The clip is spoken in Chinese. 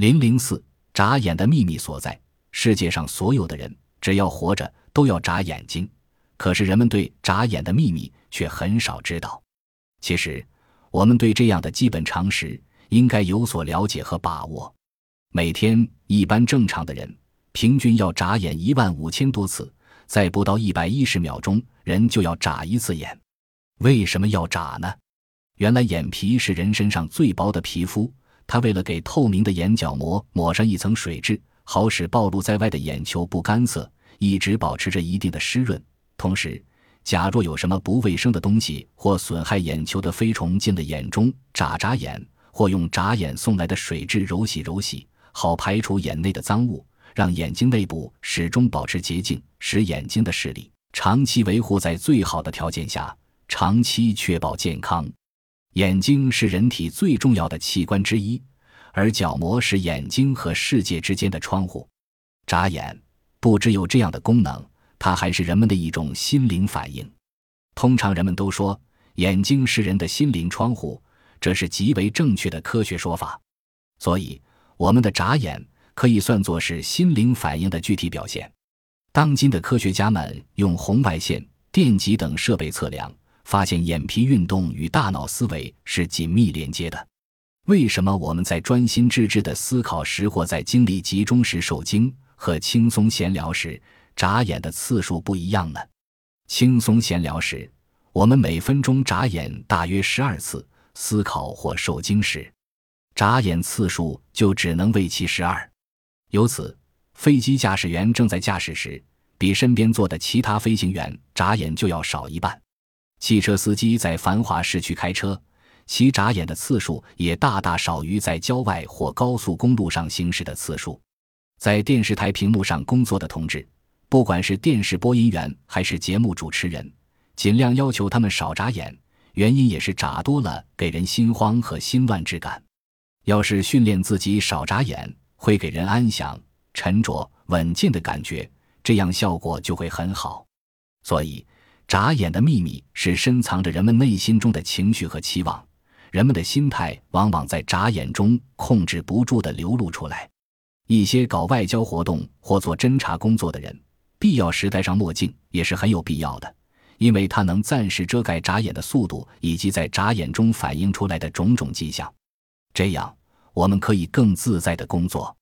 零零四，眨眼的秘密所在。世界上所有的人，只要活着，都要眨眼睛。可是人们对眨眼的秘密却很少知道。其实，我们对这样的基本常识应该有所了解和把握。每天，一般正常的人平均要眨眼一万五千多次，在不到一百一十秒钟，人就要眨一次眼。为什么要眨呢？原来，眼皮是人身上最薄的皮肤。他为了给透明的眼角膜抹上一层水质，好使暴露在外的眼球不干涩，一直保持着一定的湿润。同时，假若有什么不卫生的东西或损害眼球的飞虫进了眼中，眨眨眼，或用眨眼送来的水质揉洗揉洗，好排除眼内的脏物，让眼睛内部始终保持洁净，使眼睛的视力长期维护在最好的条件下，长期确保健康。眼睛是人体最重要的器官之一，而角膜是眼睛和世界之间的窗户。眨眼不只有这样的功能，它还是人们的一种心灵反应。通常人们都说眼睛是人的心灵窗户，这是极为正确的科学说法。所以，我们的眨眼可以算作是心灵反应的具体表现。当今的科学家们用红外线、电极等设备测量。发现眼皮运动与大脑思维是紧密连接的。为什么我们在专心致志的思考时，或在精力集中时受惊，和轻松闲聊时眨眼的次数不一样呢？轻松闲聊时，我们每分钟眨眼大约十二次；思考或受惊时，眨眼次数就只能为其十二。由此，飞机驾驶员正在驾驶时，比身边坐的其他飞行员眨眼就要少一半。汽车司机在繁华市区开车，其眨眼的次数也大大少于在郊外或高速公路上行驶的次数。在电视台屏幕上工作的同志，不管是电视播音员还是节目主持人，尽量要求他们少眨眼，原因也是眨多了给人心慌和心乱之感。要是训练自己少眨眼，会给人安详、沉着、稳健的感觉，这样效果就会很好。所以。眨眼的秘密是深藏着人们内心中的情绪和期望，人们的心态往往在眨眼中控制不住地流露出来。一些搞外交活动或做侦查工作的人，必要时戴上墨镜也是很有必要的，因为它能暂时遮盖眨眼的速度以及在眨眼中反映出来的种种迹象。这样，我们可以更自在地工作。